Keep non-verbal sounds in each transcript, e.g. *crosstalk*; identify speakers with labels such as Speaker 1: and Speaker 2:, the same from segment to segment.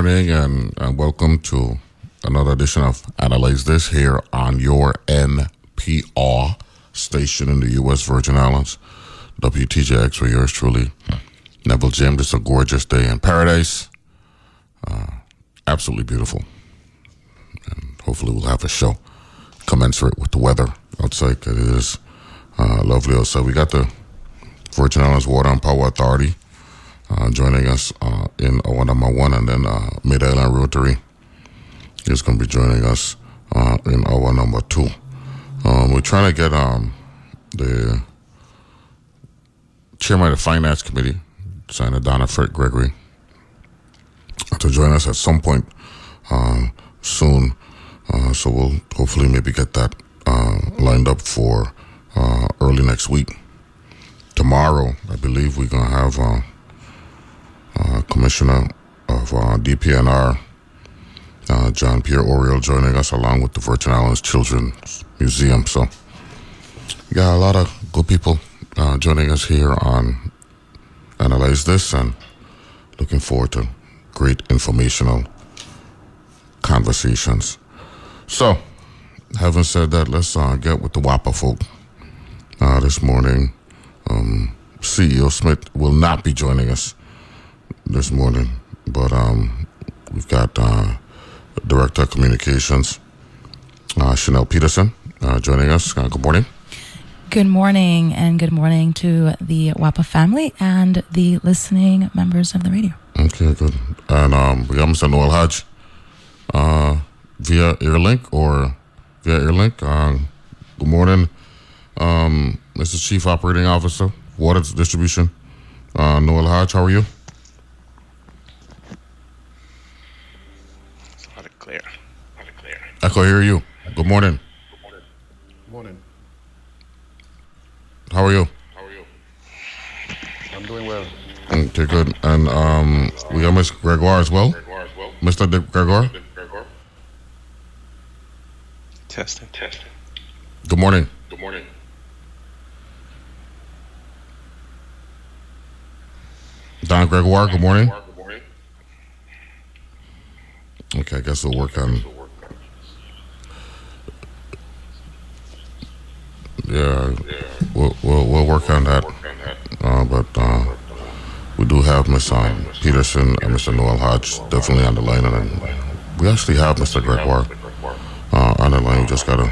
Speaker 1: Morning, and, and welcome to another edition of Analyze This here on your NPR station in the U.S. Virgin Islands, WTJX, for yours truly, Neville James. Is a gorgeous day in paradise. Uh, absolutely beautiful. And hopefully, we'll have a show commensurate with the weather outside. It is uh, lovely outside. We got the Virgin Islands Water and Power Authority uh, joining us uh, in number one, and then uh, Mid Island Rotary is going to be joining us uh, in hour number two. Um, we're trying to get um, the chairman of the finance committee, Senator Donna Frett-Gregory, to join us at some point um, soon. Uh, so we'll hopefully maybe get that uh, lined up for uh, early next week. Tomorrow, I believe we're going to have. Uh, Commissioner of uh, DPNR, uh, Jean-Pierre Oriol, joining us along with the Virgin Islands Children's Museum. So, got a lot of good people uh, joining us here on Analyze This and looking forward to great informational conversations. So, having said that, let's uh, get with the WAPA folk uh, this morning. Um, CEO Smith will not be joining us this morning, but um, we've got uh, Director of Communications, uh, Chanel Peterson, uh, joining us. Uh, good morning.
Speaker 2: Good morning, and good morning to the WAPA family and the listening members of the radio.
Speaker 1: Okay, good. And um, we got Mr. Noel Hodge uh, via Airlink or via Airlink. Uh, good morning, um, Mr. Chief Operating Officer, Water Distribution, uh, Noel Hodge. How are you?
Speaker 3: Let it clear. Let it clear.
Speaker 1: I can hear you. Good morning.
Speaker 4: Good morning. Morning.
Speaker 1: How are you?
Speaker 3: How are you?
Speaker 4: I'm doing well.
Speaker 1: Okay, good. And um, we got Miss Gregoire as well.
Speaker 3: Gregoire as well.
Speaker 1: Mr. De Gregoire,
Speaker 3: Gregoire. Testing. Testing.
Speaker 1: good morning.
Speaker 3: Good morning.
Speaker 1: Don Gregoire, good morning.
Speaker 3: Good morning.
Speaker 1: Okay, I guess we'll work on. Yeah, we'll, we'll, work on that. Uh, but uh, we do have Miss um, Peterson and Mr. Noel Hodge definitely on the line. And we actually have Mr. Gregoire uh, on the line. We just got to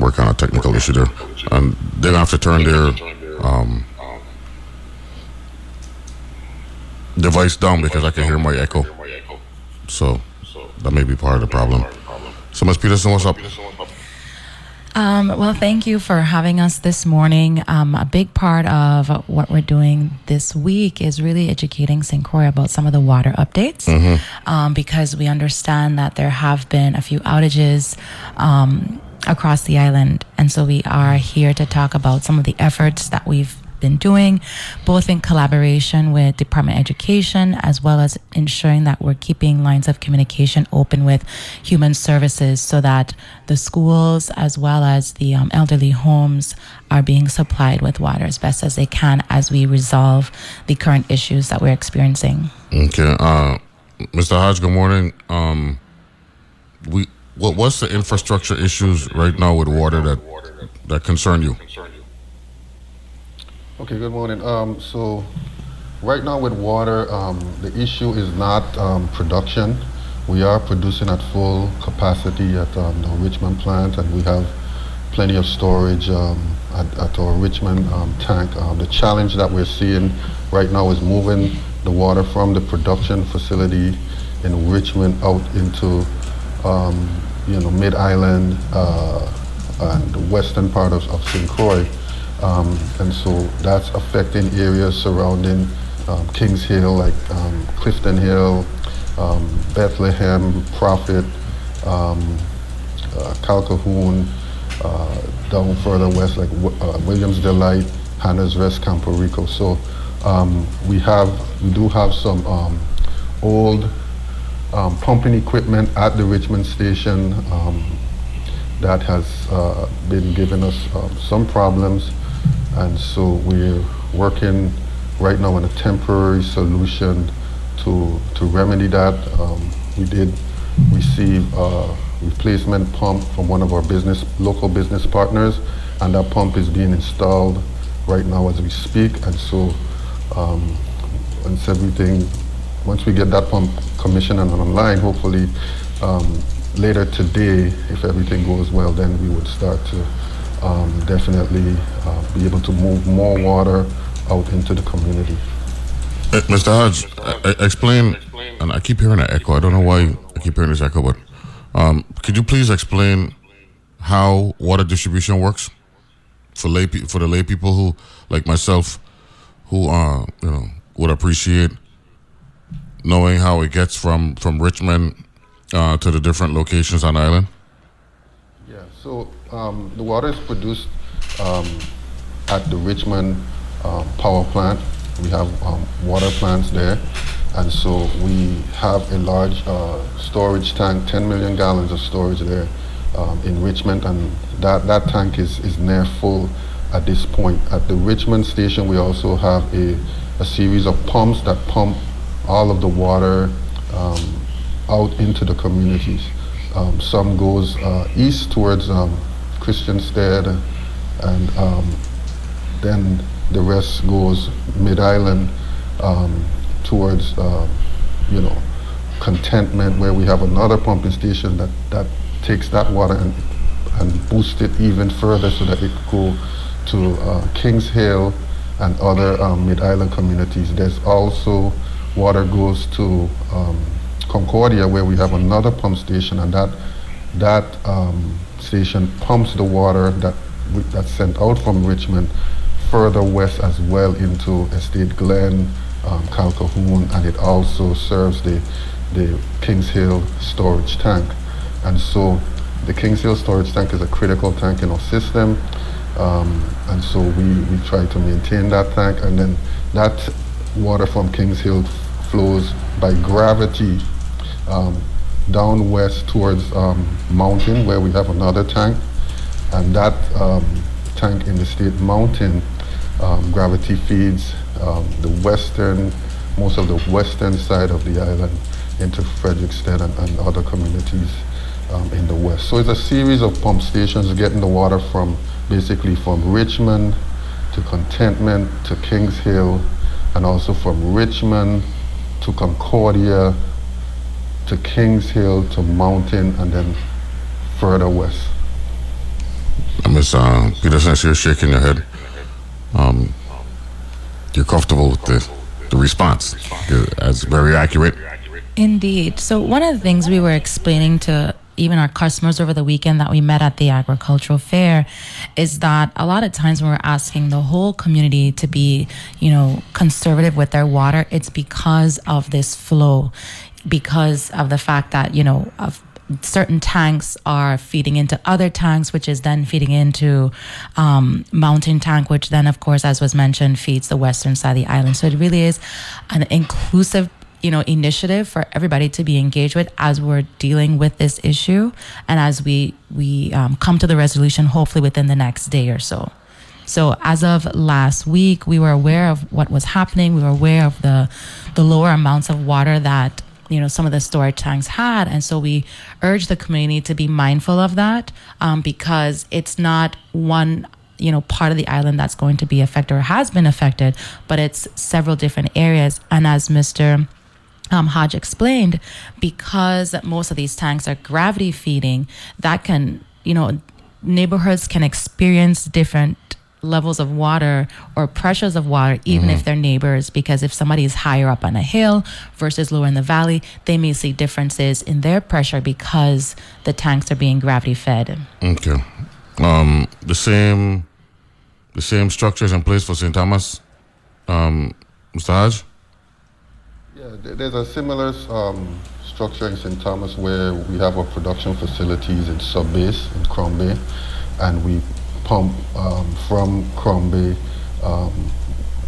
Speaker 1: work on a technical issue there. And they're to have to turn their um, device down because I can hear my echo. So that may be part of the problem. So, Ms. Peterson, what's up?
Speaker 2: Um, well, thank you for having us this morning. Um, a big part of what we're doing this week is really educating St. Croix about some of the water updates um, because we understand that there have been a few outages. Um, across the island and so we are here to talk about some of the efforts that we've been doing both in collaboration with department of education as well as ensuring that we're keeping lines of communication open with human services so that the schools as well as the um, elderly homes are being supplied with water as best as they can as we resolve the current issues that we're experiencing
Speaker 1: Okay, uh, Mr. Hodge, good morning. Um, we what what's the infrastructure issues right now with water that that concern you?
Speaker 4: Okay, good morning. Um, so, right now with water, um, the issue is not um, production. We are producing at full capacity at um, the Richmond plant, and we have plenty of storage um, at, at our Richmond um, tank. The challenge that we're seeing right now is moving the water from the production facility in Richmond out into, you know, Mid Island, uh, and the western part of, of St. Croix. Um, and so that's affecting areas surrounding um, Kings Hill, like um, Clifton Hill, um, Bethlehem, Profit, um, uh, Calquohoun, uh, down further west, like uh, Williams Delight, Hannah's Rest, Campo Rico. So um, we have, we do have some old um, pumping equipment at the Richmond station that has uh, been giving us some problems, and so we're working right now on a temporary solution to to remedy that. Um, we did receive a replacement pump from one of our business local business partners, and that pump is being installed right now as we speak, and so um, once everything, once we get that pump commissioned and online, hopefully um, later today, if everything goes well, then we would start to um, definitely uh, be able to move more water out into the community.
Speaker 1: Uh, Mr. Hodge, uh, explain, and I keep hearing an echo. I don't know why I keep hearing this echo, but um, could you please explain how water distribution works for lay pe- for the lay people who, like myself, who uh, you know would appreciate knowing how it gets from from Richmond uh, to the different locations on the island?
Speaker 4: Yeah, so um, the water is produced um, at the Richmond um, power plant. We have um, water plants there, and so we have a large uh, storage tank, 10 million gallons of storage there um, in Richmond, and that, that tank is, is near full at this point. At the Richmond station, we also have a, a series of pumps that pump all of the water um, out into the communities. Um, some goes uh, east towards um, Christiansted, and um, then the rest goes mid island um, towards, uh, you know, contentment, where we have another pumping station that, that takes that water and, and boosts it even further so that it could go to uh, Kings Hill and other um, mid island communities. There's also water goes to um, Concordia, where we have another pump station, and that that um, station pumps the water that that's sent out from Richmond further west as well into Estate Glen, um, Calquohoun, and it also serves the the Kings Hill storage tank. And so, the Kings Hill storage tank is a critical tank in our system, um, and so we we try to maintain that tank, and then that water from Kings Hill flows by gravity um, down west towards um, Mountain, where we have another tank, and that um, tank in the state Mountain um, gravity feeds um, the western, most of the western side of the island into Frederiksted and, and other communities um, in the west. So it's a series of pump stations getting the water from basically from Richmond to Contentment to Kings Hill, and also from Richmond to Concordia to Kings Hill to Mountain, and then further west.
Speaker 1: Ms. Uh, Peterson, you're shaking your head. Um, you're comfortable with the, the response. That's very accurate.
Speaker 2: Indeed. So, one of the things we were explaining to even our customers over the weekend that we met at the agricultural fair is that a lot of times when we're asking the whole community to be, you know, conservative with their water, it's because of this flow, because of the fact that, you know, certain tanks are feeding into other tanks, which is then feeding into um, mountain tank, which then, of course, as was mentioned, feeds the western side of the island. So it really is an inclusive you know initiative for everybody to be engaged with as we're dealing with this issue and as we we um, come to the resolution hopefully within the next day or so so as of last week we were aware of what was happening we were aware of the the lower amounts of water that you know some of the storage tanks had. And so we urge the community to be mindful of that um, because it's not one you know part of the island that's going to be affected or has been affected but it's several different areas. And as mr um, Hodge explained, because most of these tanks are gravity feeding, that can, you know, neighborhoods can experience different levels of water or pressures of water, even if they're neighbors, because if somebody is higher up on a hill versus lower in the valley, they may see differences in their pressure because the tanks are being gravity fed.
Speaker 1: Okay. Um, the same, the same structures in place for St. Thomas, um, Mr. Hodge.
Speaker 4: Yeah, there's a similar um, structure in St. Thomas where we have our production facilities in Sub Base in Krum Bay, and we pump um, from Krum Bay um,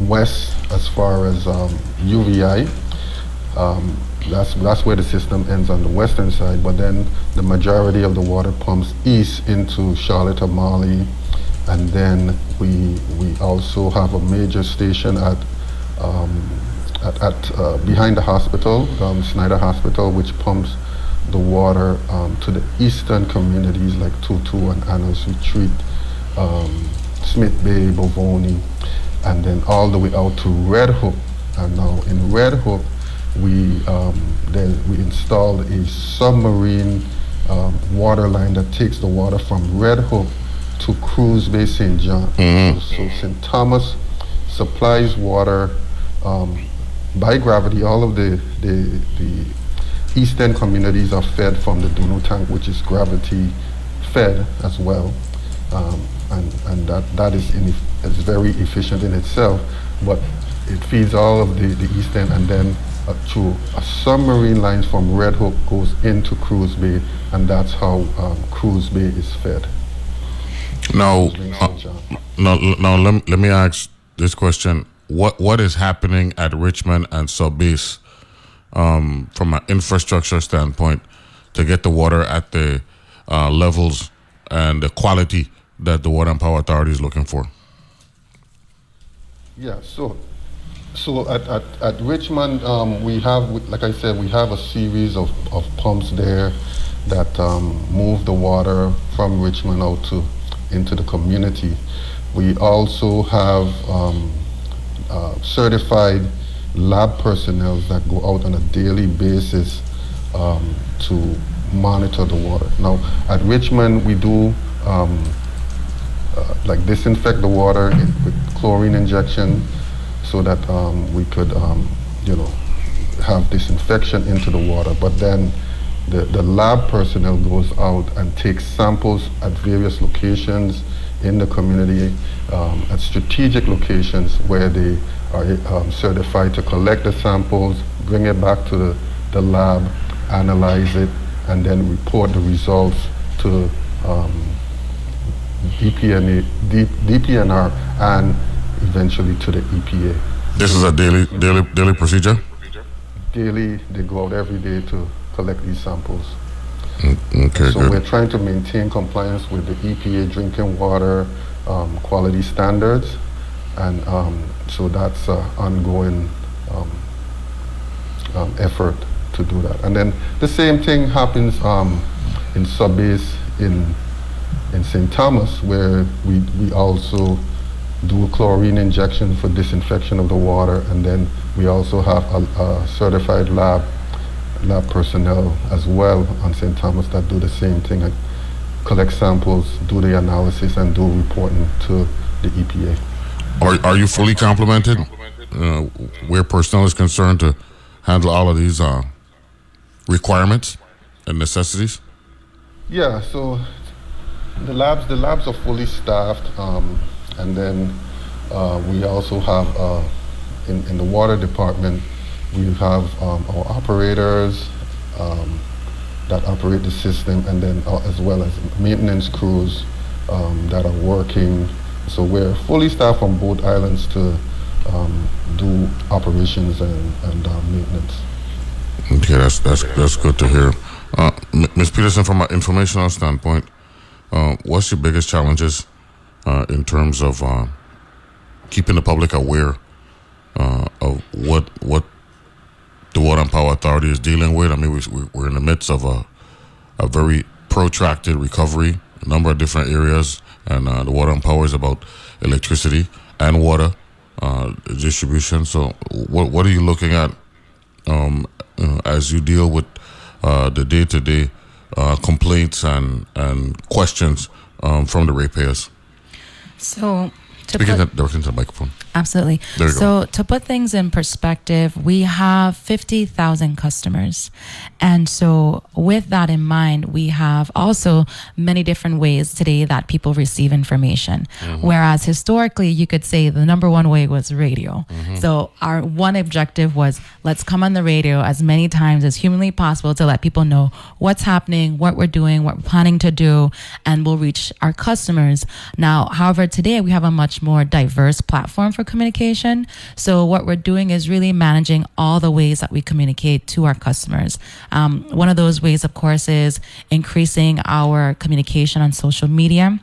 Speaker 4: west as far as um, UVI. Um, that's that's where the system ends on the western side, but then the majority of the water pumps east into Charlotte Amalie, and then we we also have a major station at um, at, at uh, behind the hospital, um, Schneider Hospital, which pumps the water um, to the eastern communities like Tutu and Anna's Retreat, um, Smith Bay, Bovoni, and then all the way out to Red Hook. And now in Red Hook, we um, there, we installed a submarine um, water line that takes the water from Red Hook to Cruz Bay St. John. So, so St. Thomas supplies water um, by gravity. All of the, the, the eastern communities are fed from the Donoe tank, which is gravity fed as well. Um, and and that, that is, in, is very efficient in itself, but it feeds all of the, the eastern and then uh, through a submarine lines from Red Hook goes into Cruz Bay, and that's how um, Cruz Bay is fed.
Speaker 1: Now, uh, now, now let, me- let me ask this question: What what is happening at Richmond and Subbase um, from an infrastructure standpoint to get the water at the uh, levels and the quality that the Water and Power Authority is looking for?
Speaker 4: Yeah, so so at, at, at Richmond, um, we have, like I said, we have a series of, of pumps there that um, move the water from Richmond out to into the community. We also have um, uh, certified lab personnel that go out on a daily basis um, to monitor the water. Now, at Richmond, we do um, uh, like disinfect the water with chlorine injection so that um, we could, um, you know, have disinfection into the water. But then the, the lab personnel goes out and takes samples at various locations in the community, um, at strategic locations where they are um, certified to collect the samples, bring it back to the, the lab, analyze it, and then report the results to um, DPNA, D, DPNR and eventually to the EPA.
Speaker 1: This is a daily daily daily procedure.
Speaker 4: Daily, they go out every day to collect these samples.
Speaker 1: Okay,
Speaker 4: So
Speaker 1: good.
Speaker 4: we're trying to maintain compliance with the EPA drinking water um, quality standards, and um, so that's an ongoing um, um, effort to do that. And then the same thing happens um, in subbase in in St. Thomas, where we, we also do a chlorine injection for disinfection of the water, and then we also have a, a certified lab lab personnel as well on St. Thomas that do the same thing and collect samples, do the analysis, and do reporting to the EPA.
Speaker 1: Are are you fully complemented uh, where personnel is concerned to handle all of these uh, requirements and necessities?
Speaker 4: Yeah, so the labs the labs are fully staffed, um, and then uh, we also have uh, in in the water department we have um, our operators um, that operate the system, and then uh, as well as maintenance crews um, that are working. So we're fully staffed on both islands to um, do operations and, and uh, maintenance.
Speaker 1: Okay, that's that's that's good to hear. Uh, Ms. Peterson, from an informational standpoint, uh, what's your biggest challenges uh, in terms of uh, keeping the public aware uh, of what what the Water and Power Authority is dealing with? I mean, we, we're in the midst of a a very protracted recovery, a number of different areas, and uh, the Water and Power is about electricity and water distribution. So, what what are you looking at um, as you deal with the day-to-day uh, complaints and and questions um, from the ratepayers.
Speaker 2: So to
Speaker 1: Speaking
Speaker 2: put,
Speaker 1: directly to the microphone.
Speaker 2: Absolutely. So, to put things in perspective, we have 50,000 customers. And so, with that in mind, we have also many different ways today that people receive information. Whereas historically, you could say the number one way was radio. So, our one objective was let's come on the radio as many times as humanly possible to let people know what's happening, what we're doing, what we're planning to do, and we'll reach our customers. Now, however, today we have a much more diverse platform for communication. So, what we're doing is really managing all the ways that we communicate to our customers. Um, one of those ways, of course, is increasing our communication on social media.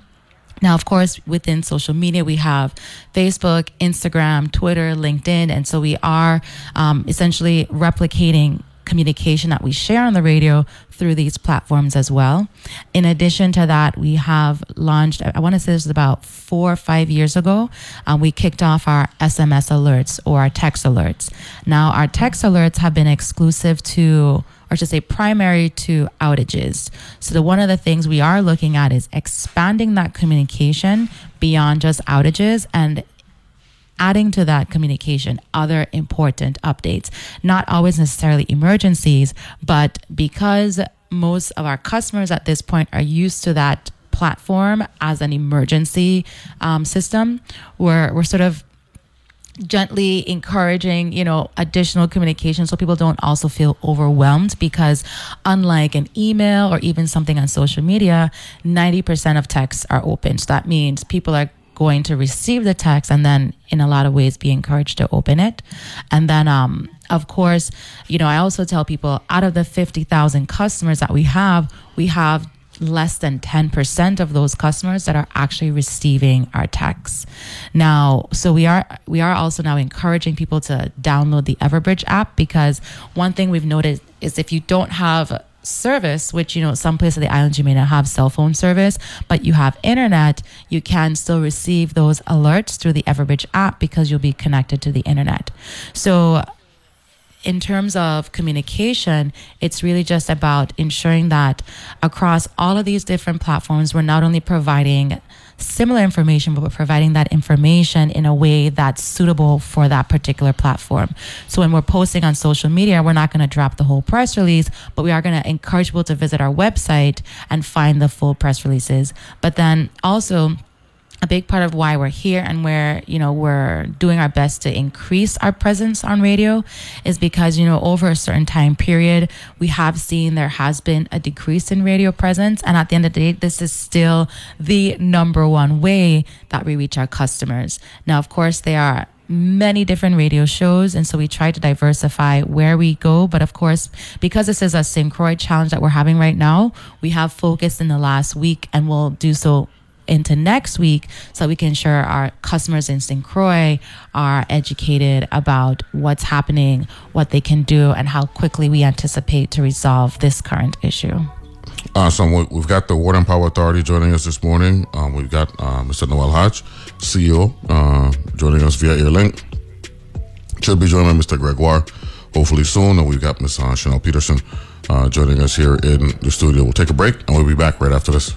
Speaker 2: Now, of course, within social media, we have Facebook, Instagram, Twitter, LinkedIn. And so we are um, essentially replicating communication that we share on the radio through these platforms as well. In addition to that, we have launched, I want to say this is about four or five years ago, um, we kicked off our SMS alerts or our text alerts. Now, our text alerts have been exclusive to or to say primary to outages. So the one of the things we are looking at is expanding that communication beyond just outages and adding to that communication other important updates, not always necessarily emergencies, but because most of our customers at this point are used to that platform as an emergency um, system, we're, we're sort of gently encouraging you know additional communication so people don't also feel overwhelmed because unlike an email or even something on social media 90% of texts are open. So that means people are going to receive the text and then in a lot of ways be encouraged to open it and then um of course you know i also tell people out of the 50,000 customers that we have we have less than 10% of those customers that are actually receiving our texts. Now, so we are we are also now encouraging people to download the Everbridge app because one thing we've noticed is if you don't have service, which you know some places of the islands you may not have cell phone service, but you have internet, you can still receive those alerts through the Everbridge app because you'll be connected to the internet. So in terms of communication, it's really just about ensuring that across all of these different platforms, we're not only providing similar information, but we're providing that information in a way that's suitable for that particular platform. So when we're posting on social media, we're not going to drop the whole press release, but we are going to encourage people to visit our website and find the full press releases. But then also, a big part of why we're here and where you know we're doing our best to increase our presence on radio is because you know over a certain time period we have seen there has been a decrease in radio presence. And at the end of the day this is still the number one way that we reach our customers. Now of course there are many different radio shows and so we try to diversify where we go. But of course because this is a St. Croix challenge that we're having right now we have focused in the last week and we'll do so into next week so we can ensure our customers in St. Croix are educated about what's happening, what they can do, and how quickly we anticipate to resolve this current issue.
Speaker 1: Awesome. We- We've got the Water and Power Authority joining us this morning. Um, we've got uh, Mr. Noel Hodge, CEO, uh, joining us via Airlink. Should be joining Mr. Gregoire hopefully soon. And we've got Ms. Uh, Chanel Peterson uh, joining us here in the studio. We'll take a break and we'll be back right after this.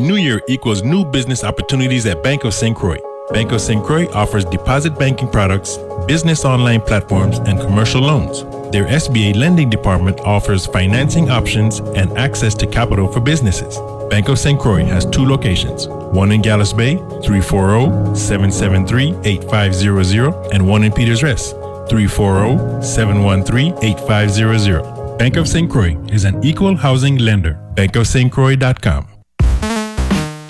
Speaker 5: New year equals new business opportunities at Bank of St. Croix. Bank of St. Croix offers deposit banking products, business online platforms, and commercial loans. Their SBA lending department offers financing options and access to capital for businesses. Bank of St. Croix has two locations, one in Gallows Bay, 340-773-8500, and one in Peters Rest, 340-713-8500. Bank of St. Croix is an equal housing lender. bankofstcroix.com.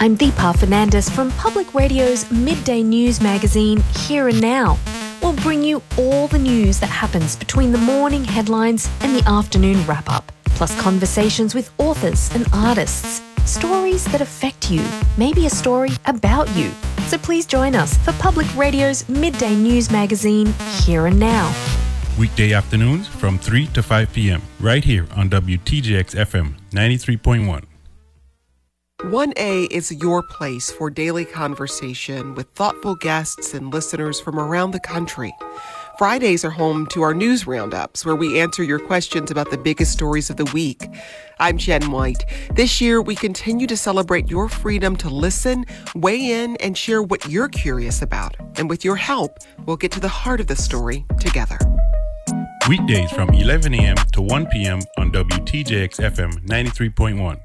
Speaker 6: I'm Deepa Fernandes from Public Radio's midday news magazine Here and Now. We'll bring you all the news that happens between the morning headlines and the afternoon wrap up, plus conversations with authors and artists, stories that affect you, maybe a story about you. So please join us for Public Radio's midday news magazine, Here and Now.
Speaker 5: Weekday afternoons from 3 to 5 p.m. right here on WTJX FM 93.1.
Speaker 7: 1A is your place for daily conversation with thoughtful guests and listeners from around the country. Fridays are home to our news roundups where we answer your questions about the biggest stories of the week. I'm Jenn White. This year, we continue to celebrate your freedom to listen, weigh in, and share what you're curious about. And with your help, we'll get to the heart of the story together.
Speaker 5: Weekdays from 11 a.m. to 1 p.m. on WTJX FM 93.1.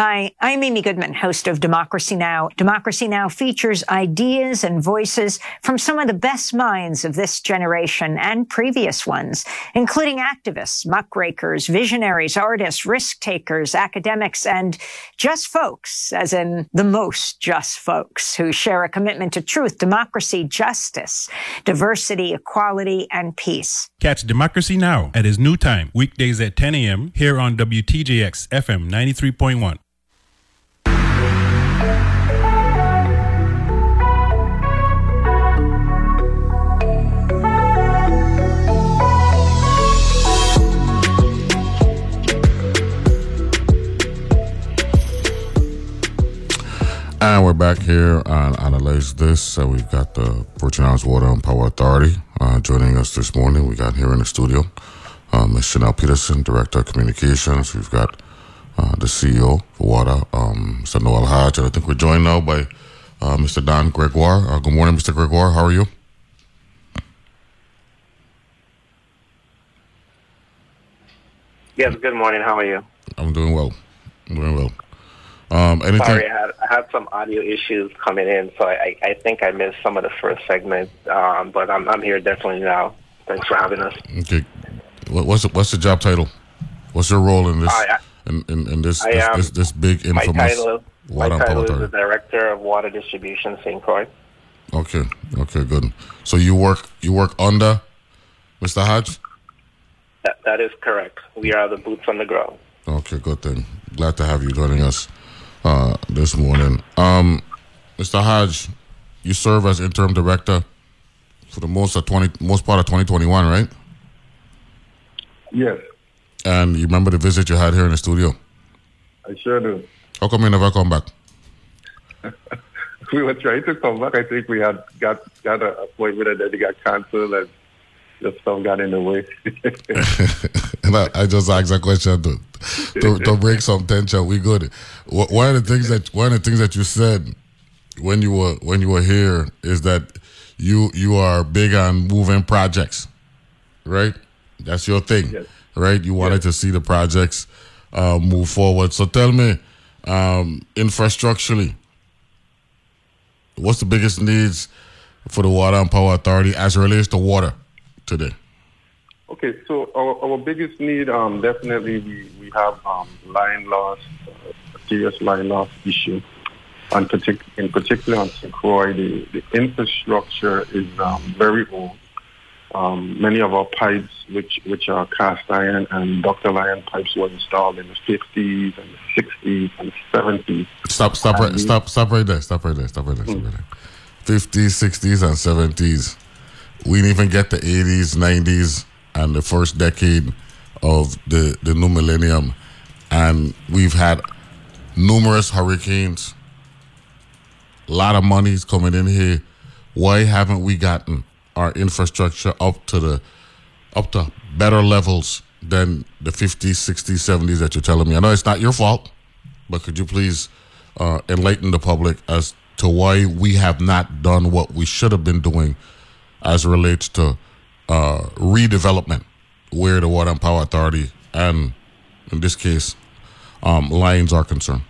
Speaker 8: Hi, I'm Amy Goodman, host of Democracy Now! Democracy Now! features ideas and voices from some of the best minds of this generation and previous ones, including activists, muckrakers, visionaries, artists, risk takers, academics, and just folks, as in the most just folks who share a commitment to truth, democracy, justice, diversity, equality, and peace.
Speaker 5: Catch Democracy Now! at its new time, weekdays at 10 a.m. here on WTJX FM 93.1.
Speaker 1: And we're back here on Analyze This. Uh, we've got the Virgin Islands Water and Power Authority uh, joining us this morning. We got here in the studio uh, Ms. Chanel Peterson, Director of Communications. We've got uh, the CEO for Water, um, Mr. Noel Hodge. And I think we're joined now by uh, Mr. Don Gregoire. Uh, good morning, Mr. Gregoire. How are you?
Speaker 3: Yes, good morning. How are you?
Speaker 1: I'm doing well. I'm doing well. Um, anything?
Speaker 3: Sorry, I had, I had some audio issues coming in, so I, I think I missed some of the first segment, um, but I'm, I'm here definitely now. Thanks for having us.
Speaker 1: Okay. What's the, what's the job title? What's your role in this
Speaker 3: I-
Speaker 1: in, in, in this
Speaker 3: I
Speaker 1: this,
Speaker 3: am-
Speaker 1: this this big
Speaker 3: My
Speaker 1: infamous
Speaker 3: title,
Speaker 1: water
Speaker 3: my title is the? Director of Water Distribution, St. Croix.
Speaker 1: Okay. Okay. Good. So you work you work under Mr. Hodge?
Speaker 3: That, that is correct. We are the boots on the ground.
Speaker 1: Okay. Good thing. Glad to have you joining us uh, this morning. Um, Mr. Hodge, you serve as interim director for the most of twenty most part of twenty twenty one, right?
Speaker 4: Yes,
Speaker 1: And you remember the visit you had here in the studio?
Speaker 4: I sure do.
Speaker 1: How come you never come back? *laughs*
Speaker 4: We were trying to come back. I think we had got got an appointment and then it got canceled and just stuff got in the way. *laughs*
Speaker 1: And I, I just asked a question to, to to break some tension. We good. One of the things that one of the things that you said when you were when you were here is that you you are big on moving projects, right? That's your thing,
Speaker 4: Yes.
Speaker 1: right? You wanted to see the projects uh, move forward. So tell me, um, infrastructurally, what's the biggest needs for the Water and Power Authority as it relates to water today?
Speaker 4: Okay, so our, our biggest need, um, definitely we, we have um, line loss, uh, serious line loss issue. And partic- in particular on St. Croix, the, the infrastructure is um, very old. Um, many of our pipes, which which are cast iron and ductile iron pipes, were installed in the 50s and the 60s and 70s.
Speaker 1: Stop, stop, right, stop, stop right there. Stop right there. Stop right there. Stop right there. Fifties, sixties, and seventies. We didn't even get the eighties, nineties, and the first decade of the the new millennium, and we've had numerous hurricanes. A lot of money's coming in here. Why haven't we gotten our infrastructure up to the up to better levels than the 50s, 60s, 70s that you're telling me? I know it's not your fault, but could you please uh, enlighten the public as to why we have not done what we should have been doing as it relates to uh, redevelopment, where the Water and Power Authority and, in this case, um, Lions are concerned?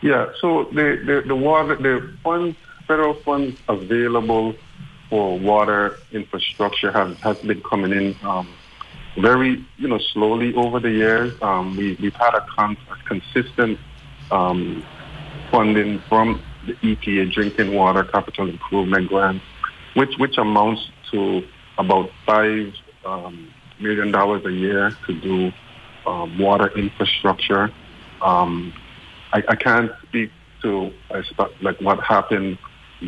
Speaker 4: Yeah, so the, the, the water, the funds, federal funds available for water infrastructure have, has been coming in um, very, you know, slowly over the years. Um, we, we've had a, con- a consistent um, funding from the EPA drinking water capital improvement grant, which, which amounts to about five um, million dollars a year to do um, water infrastructure. Um, I, I can't speak to like what happened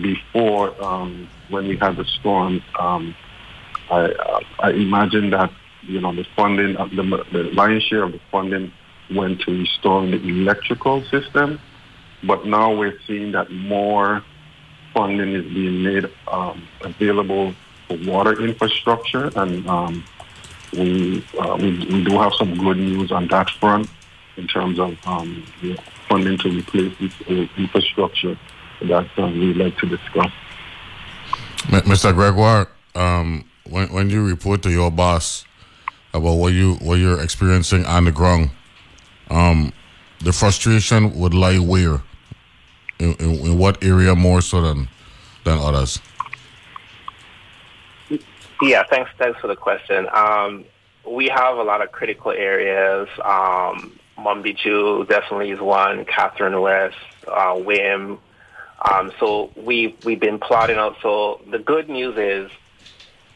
Speaker 4: before um, when we had the storm, um, I, uh, I imagine that you know the funding, uh, the, the lion's share of the funding went to restoring the electrical system, but now we're seeing that more funding is being made um, available for water infrastructure, and um, we, uh, we, we do have some good news on that front in terms of um, funding to replace this uh, infrastructure that um, we'd like to discuss.
Speaker 1: Mr. Gregoire, um, when when you report to your boss about what you what you're experiencing on the ground, um, the frustration would lie where? In, in, in, what area more so than than others?
Speaker 3: Yeah, thanks. Thanks for the question. Um, we have a lot of critical areas. Um, Mon Bijou definitely is one. Catherine West, uh, WIM. Um, so we we've been plotting out. So the good news is,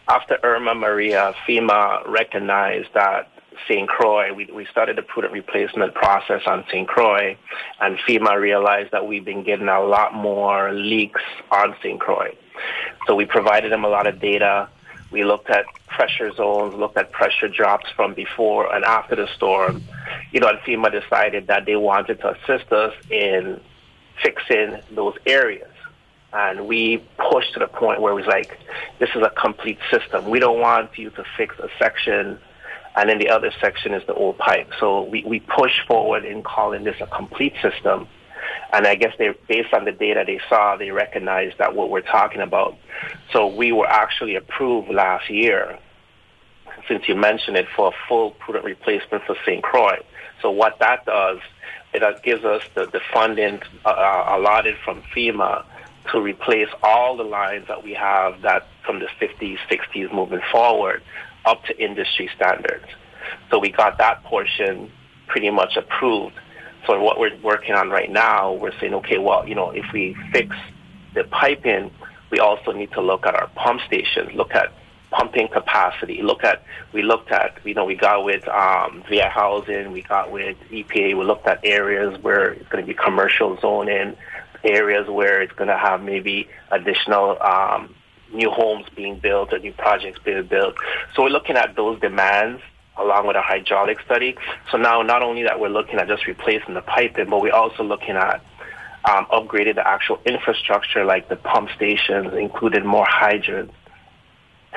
Speaker 3: after Irma Maria, FEMA recognized that St. Croix, we, we started the prudent replacement process on St. Croix, and FEMA realized that we've been getting a lot more leaks on St. Croix. So we provided them a lot of data. We looked at pressure zones, looked at pressure drops from before and after the storm. You know, and FEMA decided that they wanted to assist us in fixing those areas. And we pushed to the point where it was like, this is a complete system. We don't want you to fix a section and then the other section is the old pipe. So we, we push forward in calling this a complete system. And I guess they, based on the data they saw, they recognized that what we're talking about. So we were actually approved last year, since you mentioned it, for a full prudent replacement for St. Croix. So what that does, it gives us the, the funding uh, uh, allotted from FEMA to replace all the lines that we have that from the 50s, 60s moving forward up to industry standards. So we got that portion pretty much approved. So what we're working on right now, we're saying, okay, well, you know, if we fix the piping, we also need to look at our pump stations, look at pumping capacity, look at, we looked at, you know, we got with um, VI housing, we got with EPA, we looked at areas where it's going to be commercial zoning, areas where it's going to have maybe additional um, new homes being built or new projects being built. So we're looking at those demands along with a hydraulic study. So now not only that we're looking at just replacing the piping, but we're also looking at um, upgrading the actual infrastructure like the pump stations, including more hydrants,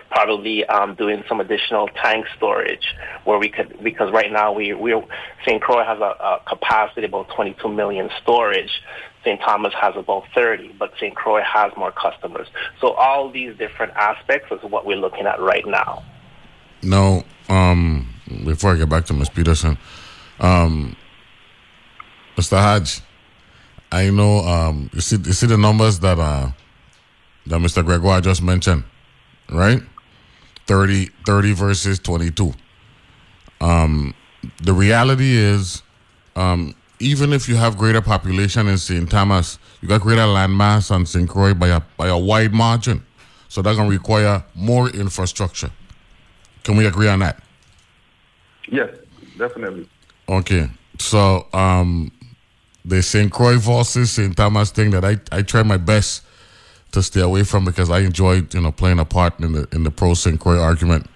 Speaker 3: probably um, doing some additional tank storage where we could, because right now we, we St. Croix has a, a capacity about 22 million storage. St. Thomas has about 30, but St. Croix has more customers. So all these different aspects is what we're looking at right now.
Speaker 1: No, um, before I get back to Ms. Peterson, um, Mr. Hodge, I know um, you see you see the numbers that uh, that Mr. Gregoire just mentioned, right? 30, 30 versus 22. Um, the reality is, um, even if you have greater population in St. Thomas, you got greater landmass on St. Croix by a, by a wide margin. So that's going to require more infrastructure. Can we agree on that?
Speaker 4: Yes, definitely.
Speaker 1: Okay. So um, the St. Croix versus St. Thomas thing that I, I try my best to stay away from because I enjoyed, you know, playing a part in the in the pro St. Croix argument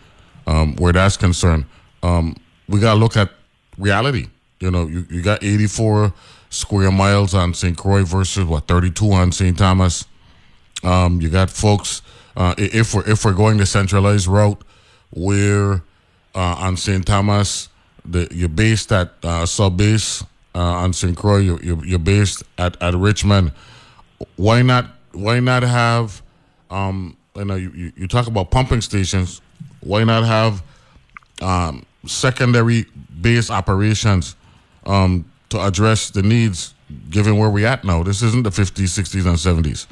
Speaker 1: um, where that's concerned. Um, we got to look at reality. You know, you, you got 84 square miles on St. Croix versus what 32 on St. Thomas. Um, you got folks. Uh, if we're if we're going the centralized route, where uh, on St. Thomas, the, you're based at uh, sub base uh, on St. Croix. You're, you're, you're based at, at Richmond. Why not? Why not have? Um, you know, you, you talk about pumping stations. Why not have um, secondary base operations um, to address the needs given where we're at now. This isn't the 50s, 60s, and 70s.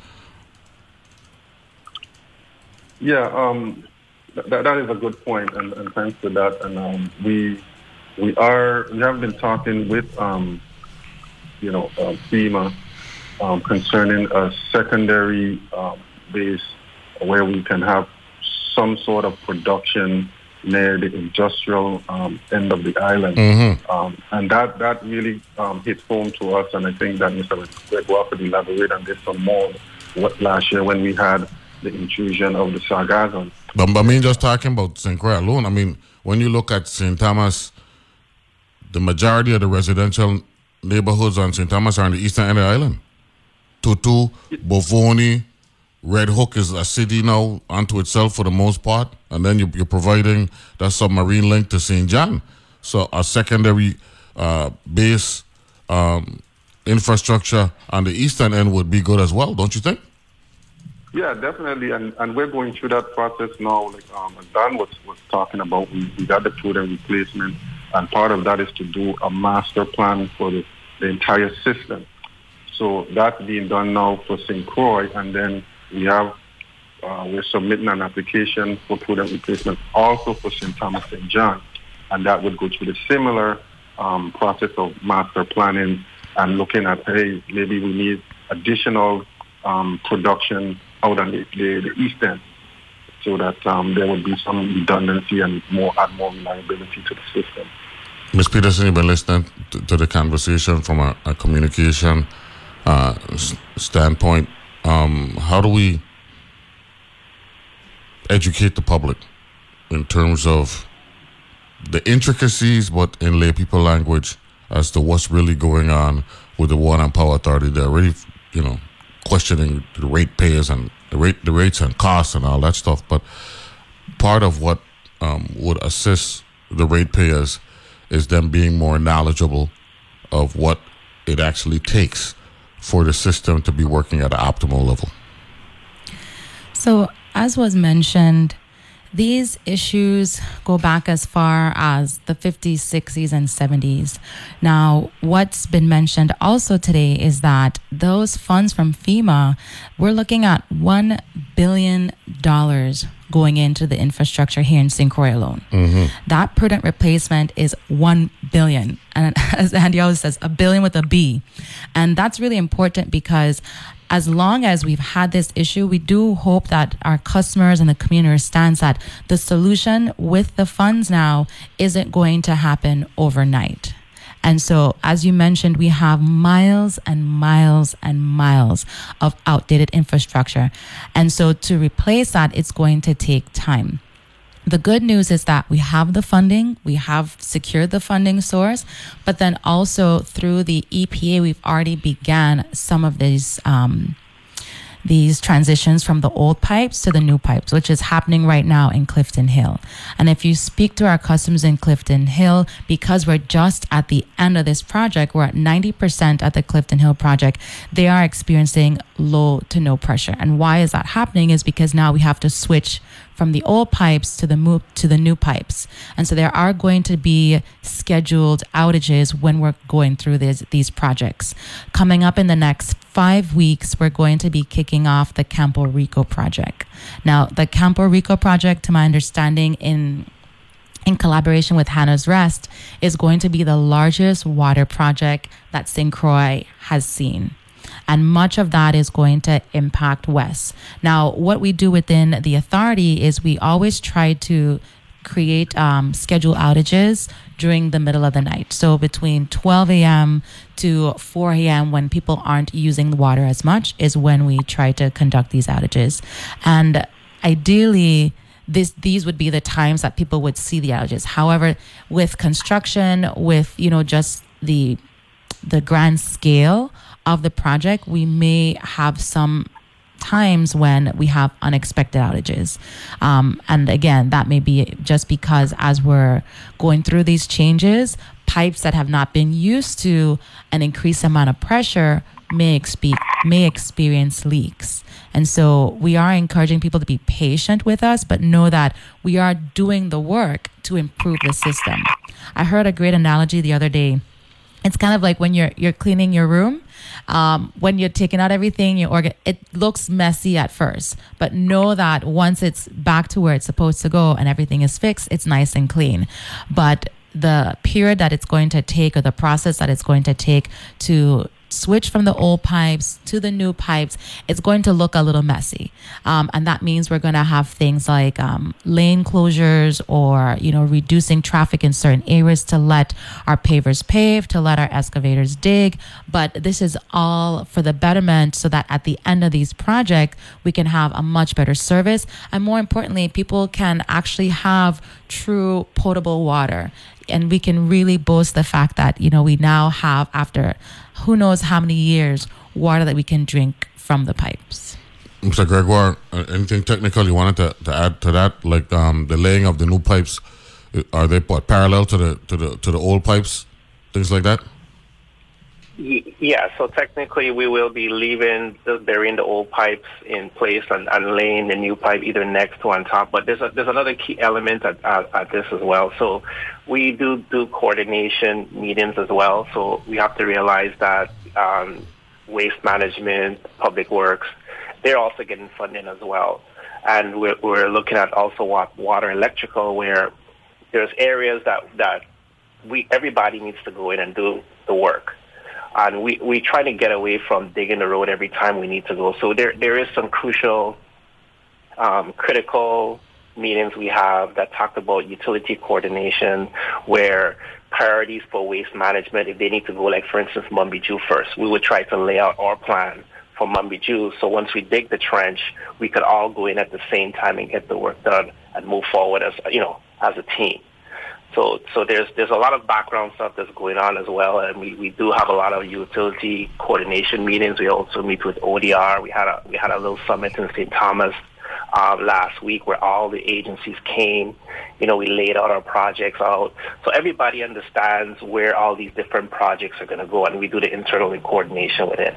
Speaker 4: Yeah, um, th- that is a good point, and, and thanks for that. And um, we we are we have been talking with um, you know uh, FEMA um, concerning a secondary um, base where we can have some sort of production near the industrial um, end of the island.
Speaker 1: Mm-hmm.
Speaker 4: Um, and that, that really um, hit home to us. And I think that Mr. Gregoire could elaborate on this some more what, last year when we had the intrusion of the sargassum.
Speaker 1: But, but I mean, just talking about St. Croix alone, I mean, when you look at St. Thomas, the majority of the residential neighborhoods on St. Thomas are on the eastern end of the island. Tutu, Bovoni, Red Hook is a city now unto itself for the most part, and then you're, you're providing that submarine link to St. John. So a secondary uh, base um, infrastructure on the eastern end would be good as well, don't you think?
Speaker 4: Yeah, definitely, and and we're going through that process now. Like um, Dan was was talking about, we, we got the prudent replacement, and part of that is to do a master plan for the, the entire system. So that's being done now for St. Croix, and then we have uh, we're submitting an application for prudent replacement also for St. Thomas St. John, and that would go through the similar um, process of master planning and looking at hey maybe we need additional um, production out on the, the, the east end so that um, there would be some redundancy and more add more reliability to the system.
Speaker 1: Ms. Peterson, you've been listening to, the conversation from a, a communication uh, standpoint. Um, how do we educate the public in terms of the intricacies, but in lay people language, as to what's really going on with the Water and Power Authority? They're already, you know, questioning the ratepayers and the rate, the rates and costs and all that stuff. But part of what um, would assist the ratepayers is them being more knowledgeable of what it actually takes for the system to be working at an optimal level.
Speaker 2: So, as was mentioned, these issues go back as far as the 50s, 60s, and 70s. Now, what's been mentioned also today is that those funds from FEMA, we're looking at $1 billion going into the infrastructure here in St. Croix alone. Mm-hmm. That prudent replacement is 1 billion. And *laughs* as Andy always says, a billion with a B. And that's really important because as long as we've had this issue, we do hope that our customers and the community understands that the solution with the funds now isn't going to happen overnight. And so, as you mentioned, we have miles and miles and miles of outdated infrastructure. And so, to replace that, it's going to take time. The good news is that we have the funding, we have secured the funding source, but then also through the EPA, we've already began some of these um, these transitions from the old pipes to the new pipes, which is happening right now in Clifton Hill. And if you speak to our customers in Clifton Hill, because we're just at the end of this project, we're at 90% at the Clifton Hill project, they are experiencing low to no pressure. And why is that happening is because now we have to switch from the old pipes to the move to the new pipes. And so there are going to be scheduled outages when we're going through these these projects. Coming up in the next five weeks, we're going to be kicking off the Campo Rico project. Now, the Campo Rico project, to my understanding, in in collaboration with Hannah's Rest, is going to be the largest water project that St. Croix has seen and much of that is going to impact West. Now, what we do within the authority is we always try to create um, schedule outages during the middle of the night. So between 12 a.m. to 4 a.m., when people aren't using the water as much, is when we try to conduct these outages. And ideally, this these would be the times that people would see the outages. However, with construction, with you know just the the grand scale of the project, we may have some times when we have unexpected outages. Um, and again, that may be just because as we're going through these changes, pipes that have not been used to an increased amount of pressure may, expe- may experience leaks. And so we are encouraging people to be patient with us, but know that we are doing the work to improve the system. I heard a great analogy the other day it's kind of like when you're you're cleaning your room um, when you're taking out everything you organ it looks messy at first but know that once it's back to where it's supposed to go and everything is fixed it's nice and clean. But the period that it's going to take or the process that it's going to take to switch from the old pipes to the new pipes, it's going to look a little messy. Um, and that means we're going to have things like um, lane closures or, you know, reducing traffic in certain areas to let our pavers pave, to let our excavators dig. But this is all for the betterment so that at the end of these projects, we can have a much better service. And more importantly, people can actually have true potable water and we can really boast the fact that you know we now have after who knows how many years water that we can drink from the pipes.
Speaker 1: Mr. Gregoire, uh, anything technical you wanted to, to add to that, like um, the laying of the new pipes? uh, Are they what, parallel to the to the to the old pipes, things like that?
Speaker 3: Yeah, so technically we will be leaving, the, burying the old pipes in place and, and laying the new pipe either next to on top. But there's a, there's another key element at, at, at this as well. So we do do coordination meetings as well. So we have to realize that um, waste management, public works, they're also getting funding as well. And we're, we're looking at also wa- water electrical where there's areas that, that we everybody needs to go in and do the work and we we try to get away from digging the road every time we need to go. So there there is some crucial, um, critical meetings we have that talk about utility coordination, where priorities for waste management, if they need to go, like for instance, Mon Bijou first, we would try to lay out our plan for Mon Bijou. So once we dig the trench, we could all go in at the same time and get the work done and move forward as you know as a team. So, so there's there's a lot of background stuff that's going on as well, and we, we do have a lot of utility coordination meetings. We also meet with ODR. We had a we had a little summit in St. Thomas um, last week where all the agencies came. You know, we laid out our projects out, so everybody understands where all these different projects are going to go, and we do the internal coordination with it.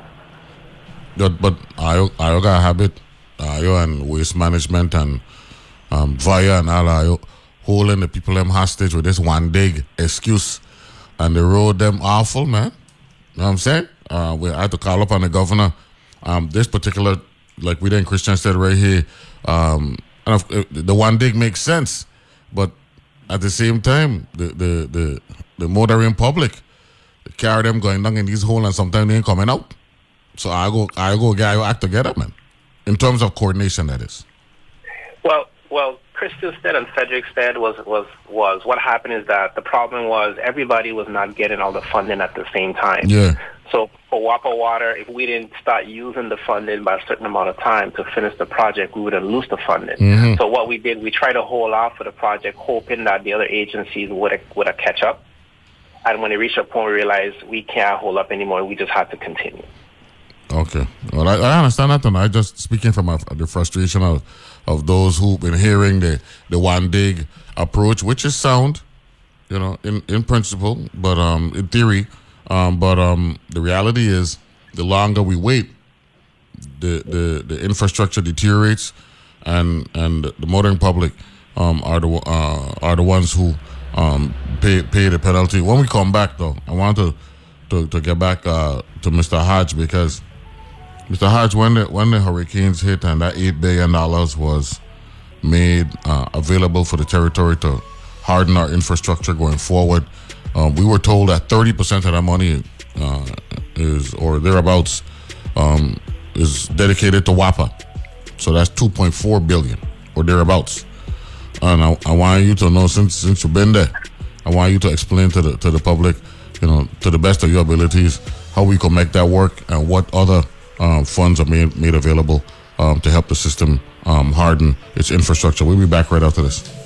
Speaker 1: But but I I got a habit, you and waste management and um, via and all uh, holding the people them hostage with this one dig excuse, and the road them awful man. You know what I'm saying? Uh, we had to call up on the governor. Um, this particular, like we in Christiansted right here, um, and of, uh, the one dig makes sense, but at the same time, the the the, the motoring public carry them going down in these holes, and sometimes they ain't coming out. So I go, I go, guy, act together, man. In terms of coordination, that is.
Speaker 3: Well, well, Christiansted and Frederiksted was was was what happened is that the problem was everybody was not getting all the funding at the same time.
Speaker 1: Yeah.
Speaker 3: So for Wapa Water, if we didn't start using the funding by a certain amount of time to finish the project, we would have lose the funding.
Speaker 1: Mhm.
Speaker 3: So what we did, we tried to hold off for the project, hoping that the other agencies would would catch up. And when it reached a point, we realized we can't hold up anymore. We just had to continue.
Speaker 1: Okay. Well, I, I understand that, and I just speaking from the frustration of of those who've been hearing the the one dig approach, which is sound, you know, in in principle, but um, in theory, um, but um, the reality is, the longer we wait, the the the infrastructure deteriorates, and and the modern public um are the uh, are the ones who um pay pay the penalty. When we come back, though, I want to to, to get back uh, to Mr. Hodge because Mr. Hodge, when the when the hurricanes hit and that eight billion dollars was made uh, available for the territory to harden our infrastructure going forward, um, we were told that thirty percent of that money uh, is or thereabouts um, is dedicated to WAPA. So that's two point four billion or thereabouts. And I, I want you to know since since you've been there, I want you to explain to the to the public, you know, to the best of your abilities, how we can make that work and what other um, funds are made made available um, to help the system um, harden its infrastructure. We'll be back right after this.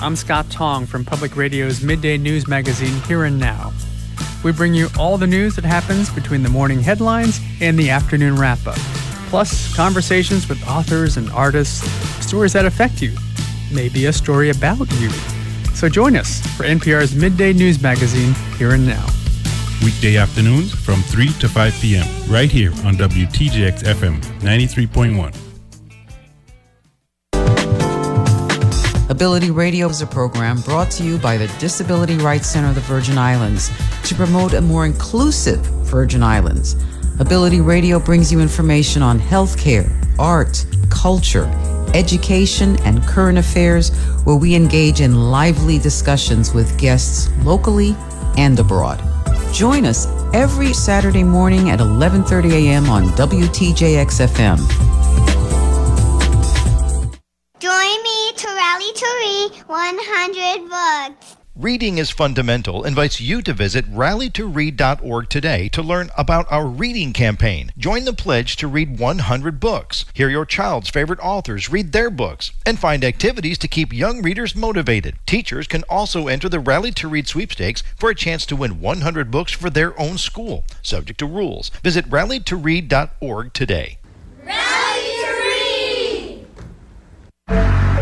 Speaker 9: I'm Scott Tong from Public Radio's midday news magazine Here and Now. We bring you all the news that happens between the morning headlines and the afternoon wrap up, plus conversations with authors and artists, stories that affect you, maybe a story about you. So join us for NPR's midday news magazine Here and Now.
Speaker 5: Weekday afternoons from 3 to 5 p.m. right here on WTJX FM 93.1.
Speaker 10: Ability Radio is a program brought to you by the Disability Rights Center of the Virgin Islands to promote a more inclusive Virgin Islands. Ability Radio brings you information on healthcare, art, culture, education, and current affairs where we engage in lively discussions with guests locally and abroad. Join us every Saturday morning at 11:30 a.m. on WTJX FM.
Speaker 11: Join me to rally to read 100 books.
Speaker 12: Reading is Fundamental invites you to visit rallytoread.org today to learn about our reading campaign. Join the pledge to read 100 books. Hear your child's favorite authors read their books and find activities to keep young readers motivated. Teachers can also enter the Rally to Read sweepstakes for a chance to win 100 books for their own school, subject to rules. Visit rallytoread.org today.
Speaker 11: Rally to read!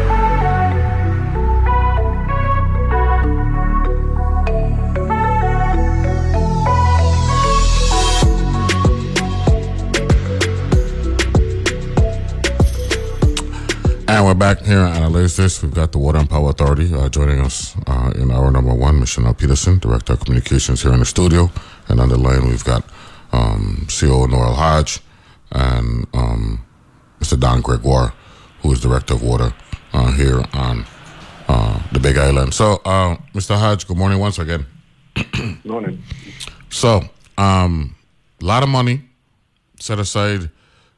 Speaker 1: And we're back here on Analyze This. We've got the Water and Power Authority uh, joining us uh, in our number one, Michelle Peterson, Director of Communications here in the studio. And on the line, we've got um, CO Noel Hodge and um, Mr. Don Gregoire, who is Director of Water uh, here on uh, the Big Island. So, uh, Mr. Hodge, good morning once again. *clears throat*
Speaker 4: Morning.
Speaker 1: So, um, a lot of money set aside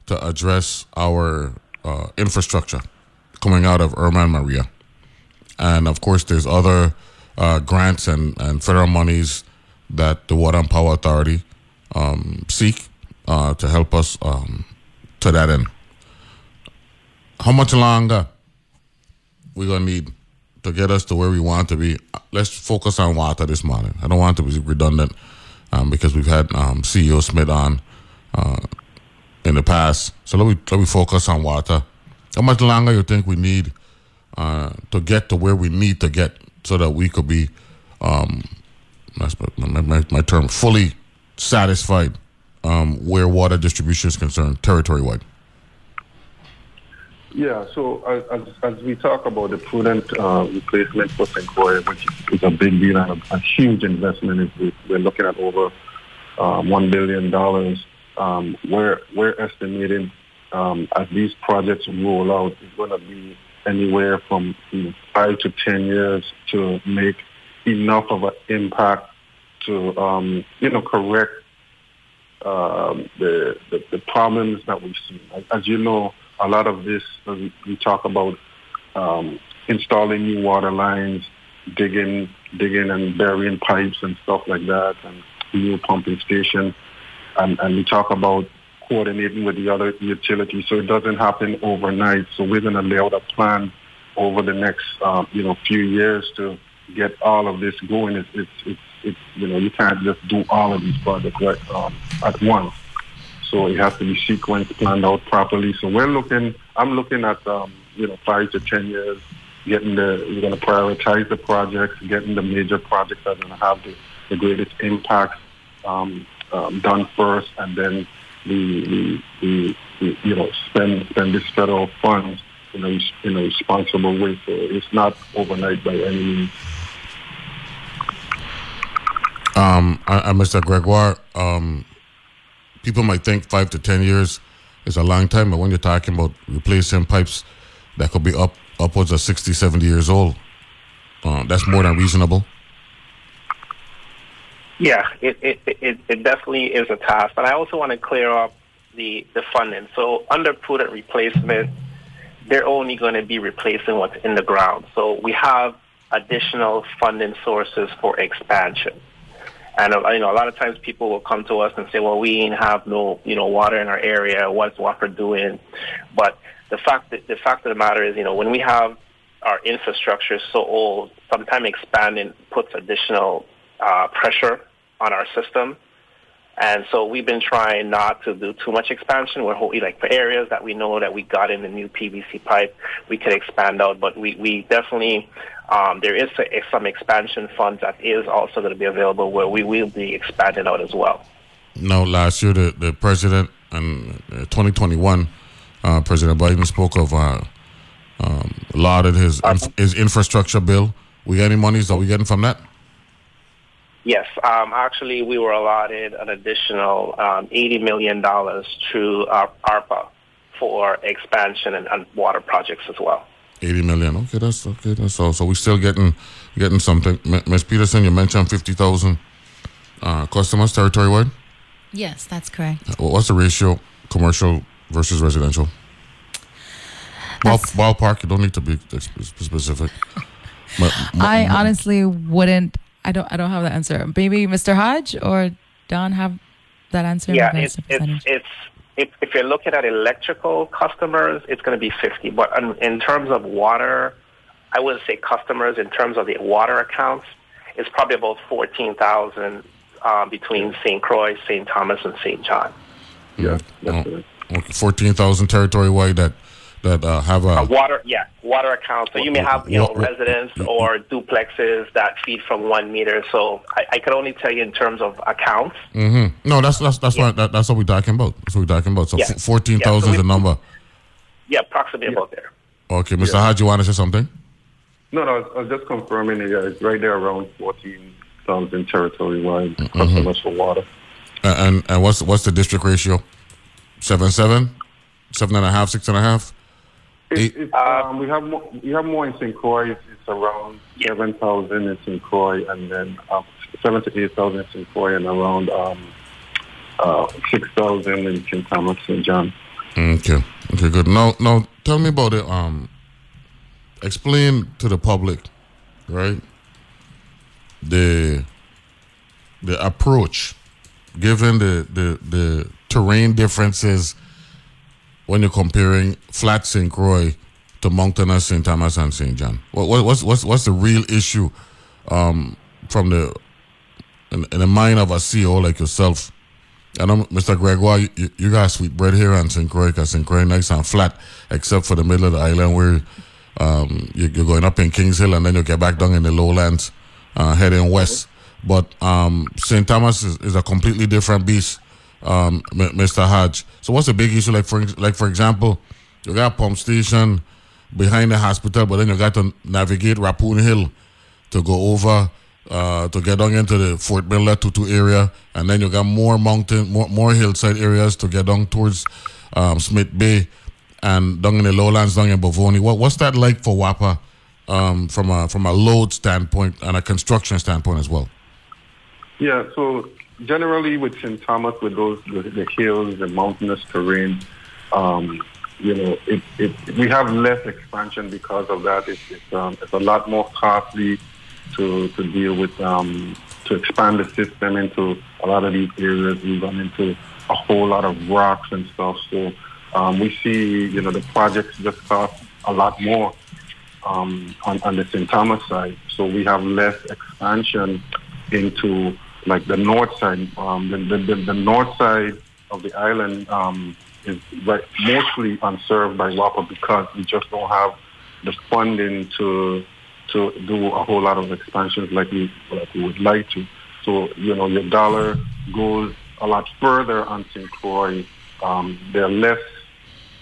Speaker 1: to address our uh, infrastructure coming out of Irma and Maria. And of course, there's other uh, grants and, and federal monies that the Water and Power Authority um, seek uh, to help us um, to that end. How much longer we gonna need to get us to where we want to be? Let's focus on water this morning. I don't want to be redundant um, because we've had um, CEO Smith on uh, in the past. So let me let me focus on water. How much longer you think we need uh, to get to where we need to get so that we could be, um, my, my, my term, fully satisfied um, where water distribution is concerned, territory wide?
Speaker 4: Yeah, so as, as, we talk about the prudent uh, replacement for. Croix, which is a big deal and a, a huge investment, we're looking at over um, $1 billion. Um, we're, we're estimating um, as these projects roll out, it's going to be anywhere from you know, five to 10 years to make enough of an impact to, um, you know, correct um, the, the, the problems that we've seen. as you know, a lot of this, we, we talk about um, installing new water lines, digging, digging and burying pipes and stuff like that, and new pumping stations. and, and we talk about coordinating with the other utilities, so it doesn't happen overnight. So we're going to lay out a plan over the next, um, you know, few years to get all of this going. It's, it's, it's, it's, you know, you can't just do all of these projects right, um, at once. So it has to be sequenced, planned out properly. So we're looking, I'm looking at, um, you know, five to 10 years, getting the, we're going to prioritize the projects, getting the major projects that are going to have the, the greatest impact um, um, done first, and then the, you know, spend, spend this federal funds in a, in a responsible way. So it's not overnight by any means.
Speaker 1: Um, I, I, Mr. Gregoire, um, people might think five to ten years is a long time, but when you're talking about replacing pipes that could be up upwards of 60, 70 years old, uh, that's more than reasonable.
Speaker 3: Yeah, it, it, it, it definitely is a task. But I also want to clear up the, the funding. So under prudent replacement, they're only going to be replacing what's in the ground. So we have additional funding sources for expansion. And uh, you know, a lot of times people will come to us and say, "Well, we ain't have no, you know, water in our area. What's WAPA doing?" But the fact that the fact of the matter is, you know, when we have our infrastructure so old, sometimes expanding puts additional uh, pressure on our system. And so we've been trying not to do too much expansion. We're hoping, like for areas that we know that we got in the new PVC pipe, we could expand out. But we, we definitely, um, there is a, some expansion funds that is also going to be available where we will be expanding out as well.
Speaker 1: Now, last year, the, the president and uh, 2021, uh, President Biden spoke of uh, um, lauded his inf- his infrastructure bill. We got any monies that we getting from that?
Speaker 3: Yes, um, actually, we were allotted an additional um, $80 million through our ARPA for expansion and, and, water projects as well.
Speaker 1: 80 million. Okay, that's okay. That's all. So we're still getting getting something. Ms. Peterson, you mentioned 50,000 uh, customers territory wide?
Speaker 2: Yes, that's correct.
Speaker 1: What's the ratio commercial versus residential? Ball, ballpark, you don't need to be specific. *laughs*
Speaker 2: I honestly wouldn't I don't I don't have the answer. Maybe Mr. Hodge or Don have that answer.
Speaker 3: Yeah, it's it's, it's if, if you're looking at electrical customers, it's going to be 50. But in terms of water, I would say customers in terms of the water accounts, it's probably about 14,000 uh, between St. Croix, St. Thomas, and St. John.
Speaker 1: Yeah, oh, 14,000 territory wide that that uh, have a,
Speaker 3: a, water yeah water account. So you may have you know residents or duplexes that feed from one meter. So I, I could only tell you in terms of accounts.
Speaker 1: Mm-hmm. No, that's that's that's yeah. what that, that's what we're talking about. That's what we're talking about. So yeah. fourteen thousand yeah, so is the number.
Speaker 3: Yeah, approximately about there.
Speaker 1: Okay, Mr. Yeah. you want to say something?
Speaker 4: No, no, I was just confirming it. Yeah, it's right there around fourteen thousand territory wide mm-hmm. customers for water.
Speaker 1: And and what's what's the district ratio? Seven seven, seven and a half, six and a half.
Speaker 4: It, it, um, we have more, we have more in St. Croix. It's, it's around seven thousand in St. Croix, and then um, seven to eight thousand in St. Croix, and around um, uh, six thousand in St. Thomas St. John.
Speaker 1: Okay, okay, good. Now, now, tell me about it. Um, explain to the public, right? The the approach, given the the the terrain differences when you're comparing flat St. Croix to mountainous St. Thomas and St. John? What, what's, what's, what's the real issue um, from the in, in, the mind of a CEO like yourself? I know, Mr. Gregoire, you, you got sweet bread here on St. Croix because St. Croix nice and flat, except for the middle of the island where um, you, are going up in Kings Hill and then you get back down in the lowlands uh, heading west. But um, St. Thomas is, is, a completely different beast um, Mr. Hodge. So what's the big issue? Like for like for example, you got pump station behind the hospital, but then you got to navigate Raphune Hill to go over uh, to get down into the Fort Mylner Tutu area, and then you got more mountain, more more hillside areas to get down towards um, Smith Bay and down in the lowlands down in Bovoni. What what's that like for WAPA um, from a from a load standpoint and a construction standpoint as well?
Speaker 4: Yeah, so generally with St. Thomas, with those the, the hills, the mountainous terrain, um, you know, it, it, we have less expansion because of that. It's, it's, um, it's a lot more costly to, to deal with, um, to expand the system into a lot of these areas. We run into a whole lot of rocks and stuff. So um, we see, you know, the projects just cost a lot more um, on, on the St. Thomas side. So we have less expansion into like the north side, um, the, the, the, north side of the island um, is mostly unserved by WAPA because we just don't have the funding to to do a whole lot of expansions like we like we would like to. So you know your dollar goes a lot further on St. Croix. Um, there are less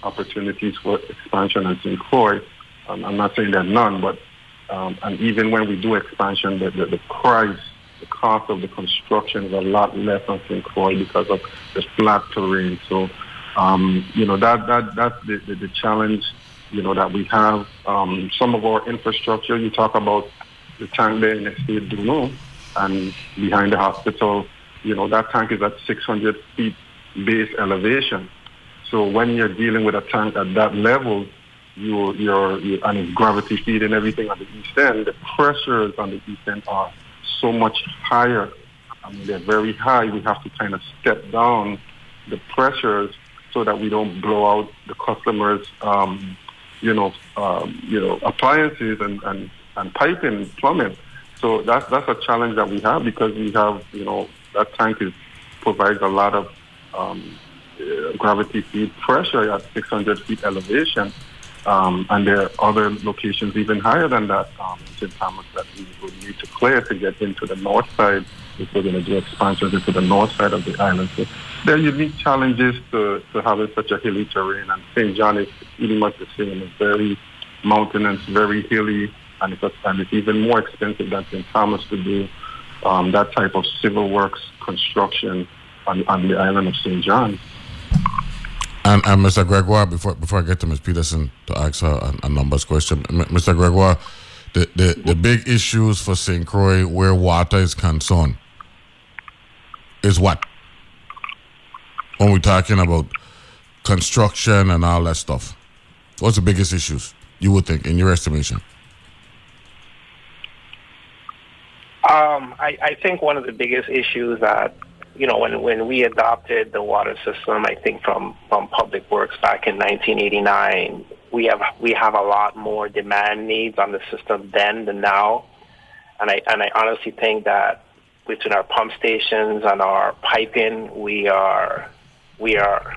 Speaker 4: opportunities for expansion on St. Croix. Um, I'm not saying there are none, but um, and even when we do expansion, the, the, the price the cost of the construction is a lot less on St. Croix because of the flat terrain. So, um, you know, that, that that's the, the, the, challenge, you know, that we have. Um, some of our infrastructure, you talk about the tank there in Estate Donoe and behind the hospital, you know, that tank is at 600 feet base elevation. So when you're dealing with a tank at that level, you, you're, you're and it's gravity feeding everything on the east end, the pressures on the east end are so much higher. I mean, they're very high. We have to kind of step down the pressures so that we don't blow out the customers' um,
Speaker 13: you know, um, you know, appliances and, and, and piping, plumbing. So that's that's a challenge that we have because we have, you know, that tank is provides a lot of um, uh, gravity feed pressure at 600 feet elevation. Um, and there are other locations even higher than that um, in St. Thomas that we would need to clear to get into the north side if we're going to do expansions into the north side of the island. So there are unique challenges to, to having such a hilly terrain. And St. John is pretty much the same. It's very mountainous, very hilly, and it's, and it's even more expensive than St. Thomas to do um, that type of civil works construction on, on the island of St. John.
Speaker 1: And, and Mr. Gregoire, before before I get to Ms. Peterson to ask her a, a numbers question, Mr. Gregoire, the, the, the big issues for St. Croix where water is concerned is what? When we're talking about construction and all that stuff, what's the biggest issues you would think, in your estimation?
Speaker 3: Um, I, I think one of the biggest issues that you know when when we adopted the water system, I think from from Public Works back in 1989, we have we have a lot more demand needs on the system then than now, and I and I honestly think that between our pump stations and our piping, we are we are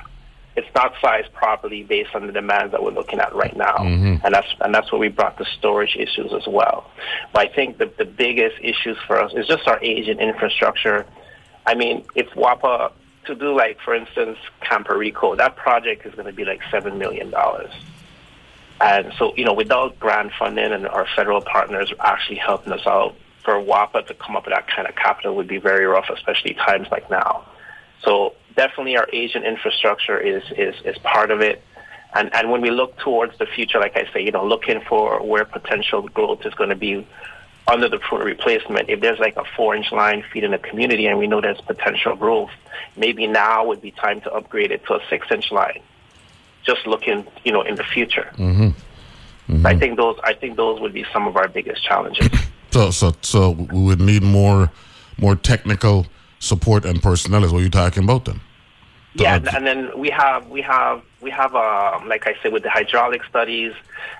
Speaker 3: it's not sized properly based on the demands that we're looking at right now,
Speaker 14: Mhm.
Speaker 3: and that's and that's where we brought the storage issues as well. But I think the the biggest issues for us is just our aging infrastructure. I mean, if WAPA to do like for instance Campo Rico, that project is going to be like seven million dollars. And so, you know, without grant funding and our federal partners actually helping us out, for WAPA to come up with that kind of capital would be very rough, especially times like now. So definitely our Asian infrastructure is, is, is part of it. And, and when we look towards the future, like I say, you know, looking for where potential growth is going to be under the pro- replacement, if there's like a four inch line feeding a community and we know there's potential growth, maybe now would be time to upgrade it to a six inch line. Just looking, you know, in the future.
Speaker 1: Mm-hmm.
Speaker 3: I think those I think those would be some of our biggest challenges. *clears throat*
Speaker 1: So, so, so we would need more, more technical support and personnel. Is what you're talking about then?
Speaker 3: Yeah, and, and then we have we have we have um, like I said with the hydraulic studies.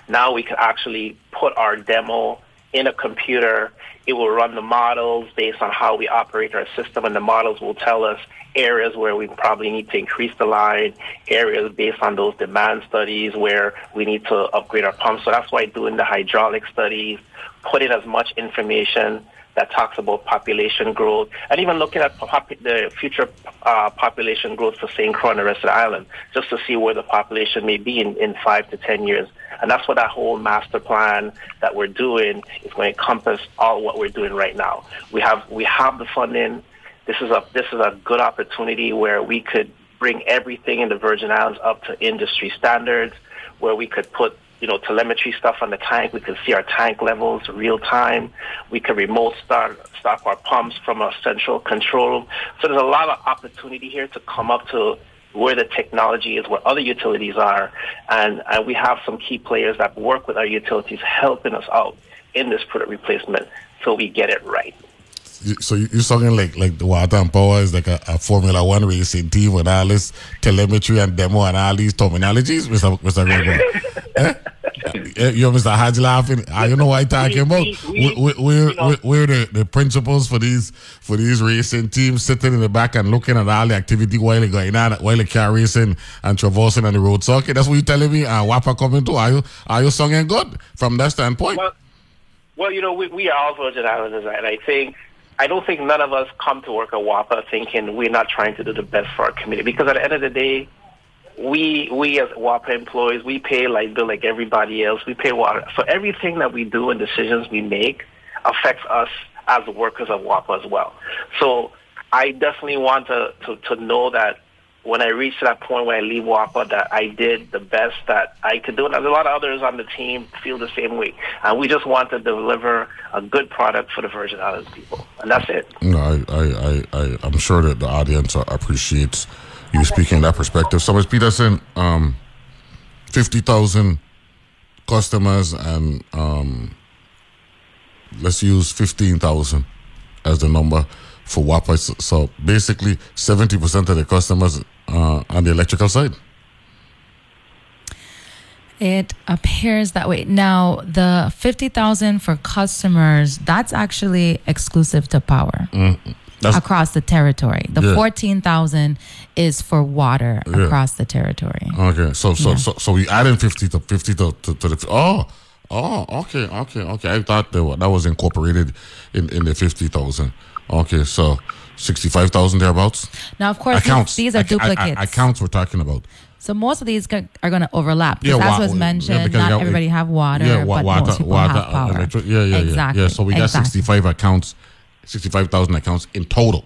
Speaker 3: Now we can actually put our demo in a computer. It will run the models based on how we operate our system, and the models will tell us areas where we probably need to increase the line, areas based on those demand studies where we need to upgrade our pumps. So that's why doing the hydraulic studies, putting as much information that talks about population growth, and even looking at the future uh, population growth for St. Croix and the rest of the island, just to see where the population may be in, in five to ten years. And that's what that whole master plan that we're doing is going to encompass all what we're doing right now. We have we have the funding. This is a this is a good opportunity where we could bring everything in the Virgin Islands up to industry standards, where we could put you know telemetry stuff on the tank. We can see our tank levels real time. We can remote start stop our pumps from a central control room. So there's a lot of opportunity here to come up to where the technology is, where other utilities are, and, and we have some key players that work with our utilities helping us out in this product replacement so we get it right.
Speaker 1: So you- you're talking like like the water and power is like a, a Formula One racing team with all this telemetry and demo and all these terminologies, Mr. Mr. *laughs* Eh? Eh, You're Mr. Hodge laughing. I don't know what I'm talking about.
Speaker 3: we-
Speaker 1: We're, we're, we're, we're the, the principals for these for these racing teams sitting in the back and looking at all the activity while they're going on, while they're car racing and traversing on the road circuit. That's what you're telling me. And WAPA coming to. Are you are you singing good from that standpoint?
Speaker 3: Well, well, you know, we, we are all Virgin Islanders, and I think I don't think none of us come to work at WAPA thinking we're not trying to do the best for our community. Because at the end of the day, we we as WAPA employees, we pay like bill like everybody else. We pay water. So everything that we do and decisions we make affects us as workers of WAPA as well. So I definitely want to, to, to know that when I reach that point where I leave WAPA, that I did the best that I could do. And a lot of others on the team feel the same way. And we just want to deliver a good product for the Virgin Islands people. And that's it.
Speaker 1: No, I, I, I, I, I'm sure that the audience appreciates you speaking that perspective. So, Ms. Peterson, um, 50,000 customers and um, let's use 15,000 as the number for WAPA. So, basically, 70% of the customers uh, on the electrical side.
Speaker 2: It appears that way. Now, the 50,000 for customers, that's actually exclusive to power
Speaker 1: Mm, that's-
Speaker 2: across the territory. The
Speaker 1: Yeah.
Speaker 2: 14,000 is for water
Speaker 1: Yeah.
Speaker 2: across the territory.
Speaker 1: Okay, so so
Speaker 2: Yeah.
Speaker 1: so so we adding fifty to fifty to, to, to the oh oh okay okay okay. I thought that wa- that was incorporated in in the fifty thousand. Okay, so sixty five thousand thereabouts.
Speaker 2: Now, of course, these,
Speaker 1: accounts
Speaker 2: these are
Speaker 1: Ac- a- a-
Speaker 2: duplicates.
Speaker 1: accounts we're talking about.
Speaker 2: So most of these are going to overlap.
Speaker 1: Yeah,
Speaker 2: as
Speaker 1: wa-
Speaker 2: was mentioned,
Speaker 1: because
Speaker 2: not
Speaker 1: got-
Speaker 2: everybody have water,
Speaker 1: Yeah, wa-
Speaker 2: but
Speaker 1: water,
Speaker 2: most people
Speaker 1: water,
Speaker 2: have
Speaker 1: uh,
Speaker 2: power.
Speaker 1: electric- yeah, yeah, yeah.
Speaker 2: exactly.
Speaker 1: Yeah, so we got
Speaker 2: exactly.
Speaker 1: sixty five accounts, sixty five thousand accounts in total.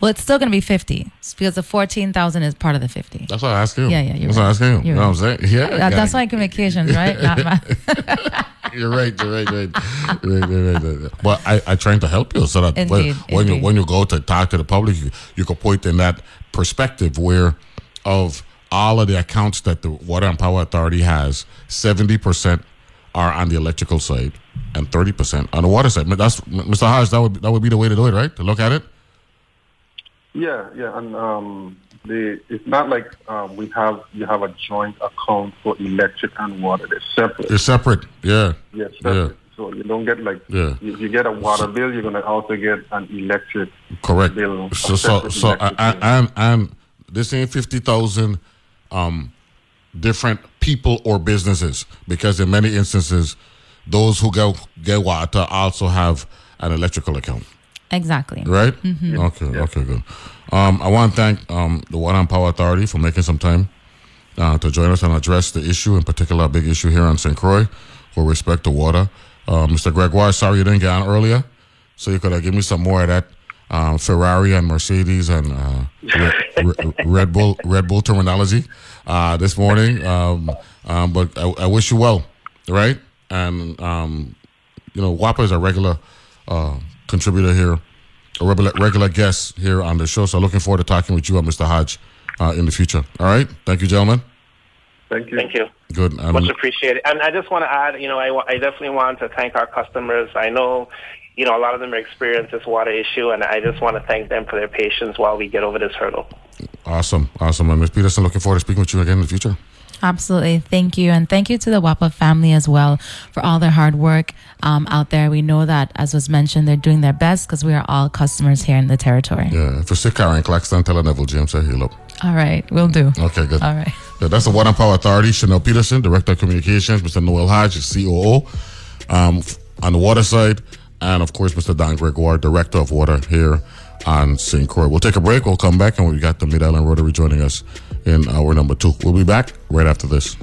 Speaker 2: Well, it's still going to be 50 because the 14,000 is part of the 50.
Speaker 1: That's what I asked you.
Speaker 2: Yeah, yeah, you're
Speaker 1: That's what I
Speaker 2: right.
Speaker 1: asked you.
Speaker 2: You're
Speaker 1: You know what I'm saying? Yeah,
Speaker 2: That- that's why communications, right? *laughs* Not math.
Speaker 1: You're right. You're right. You're right. You're right, you're right, you're right. But I, I trying to help you so that when,
Speaker 2: Indeed,
Speaker 1: when you
Speaker 2: indeed.
Speaker 1: when you go to talk to the public, you, you can point in that perspective where of all of the accounts that the Water and Power Authority has, seventy percent are on the electrical side and thirty percent on the water side. That's Mr. Hodge. That would that would be the way to do it, right? To look at it.
Speaker 13: Yeah, yeah, and um, the it's not like um, we have you have a joint account for electric and water. They're separate.
Speaker 1: It's separate. Yeah.
Speaker 13: Yeah,
Speaker 1: Yeah.
Speaker 13: So you don't get like
Speaker 1: Yeah.
Speaker 13: you, you get a water bill, you're gonna also get an electric
Speaker 1: Correct.
Speaker 13: bill.
Speaker 1: So so
Speaker 13: separate
Speaker 1: so
Speaker 13: electric
Speaker 1: and and, and this ain't fifty thousand um different people or businesses because in many instances those who get get water also have an electrical account.
Speaker 2: Exactly.
Speaker 1: Right?
Speaker 2: Mhm.
Speaker 1: Okay, okay, good. Um, I want to thank um, the Water and Power Authority for making some time uh, to join us and address the issue, in particular, a big issue here on St. Croix with respect to water. Uh, Mr. Gregoire, sorry you didn't get on earlier, so you could uh, give me some more of that um, Ferrari and Mercedes and uh, Red, Red- Red Bull Red Bull terminology uh, this morning. Um, um, but I, I wish you well, right? And um, you know, WAPA is a regular uh, contributor here, a regular, regular guest here on the show. So looking forward to talking with you and Mr. Hodge uh, in the future. All right. Thank you, gentlemen.
Speaker 13: Thank you.
Speaker 3: Thank you.
Speaker 1: Good. And
Speaker 3: Much appreciated. And I just want to add, you know, I, I definitely want to thank our customers. I know, you know, a lot of them are experiencing this water issue, and I just want to thank them for their patience while we get over this hurdle.
Speaker 1: awesome. Awesome. And Ms. Peterson, looking forward to speaking with you again in the future.
Speaker 2: Absolutely. Thank you. And thank you to the WAPA family as well for all their hard work um, out there. We know that, as was mentioned, they're doing their best because we are all customers here in the territory.
Speaker 1: Yeah. If you're sick, Karen Claxton, tell her Neville James, say heal up.
Speaker 2: All right. We'll do.
Speaker 1: Okay, good.
Speaker 2: All right.
Speaker 1: Yeah, that's the Water and Power Authority. Chanel Peterson, Director of Communications. Mr. Noel Hodge, COO um, on the water side. And of course, Mr. Don Gregoire, Director of Water here on St. Croix. We'll take a break. We'll come back and we got the Mid Island Rotary joining us in hour number two. We'll be back right after this.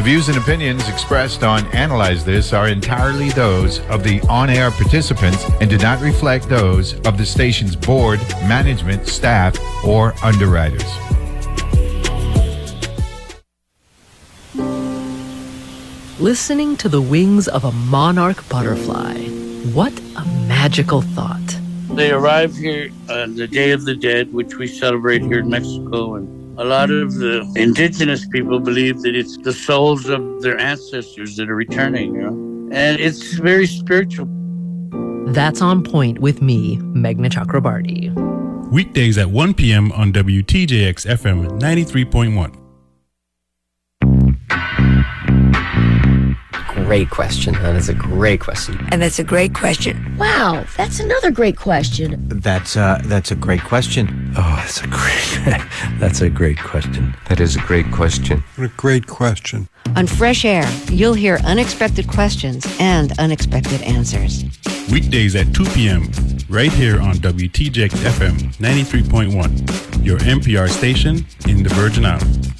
Speaker 15: The views and opinions expressed on Analyze This are entirely those of the on air participants and do not reflect those of the station's board, management, staff, or underwriters.
Speaker 14: Listening to the wings of a monarch butterfly. What a magical thought.
Speaker 16: They arrive here on the Day of the Dead, which we celebrate here in Mexico, and a lot of the indigenous people believe that it's the souls of their ancestors that are returning, you know? And it's very spiritual.
Speaker 14: That's on point with me, Meghna Chakrabarti.
Speaker 5: Weekdays at 1 p.m. on WTJX FM 93.1.
Speaker 17: Great question. That is a great question.
Speaker 18: And that's a great question. Wow, that's another great question.
Speaker 19: That's uh, that's a great question. Oh, that's a great *laughs* that's a great question.
Speaker 20: That is a great question.
Speaker 19: What a great question.
Speaker 21: On Fresh Air, you'll hear unexpected questions and unexpected answers.
Speaker 5: Weekdays at 2 p.m. right here on WTJX FM 93.1, your NPR station in the Virgin Islands.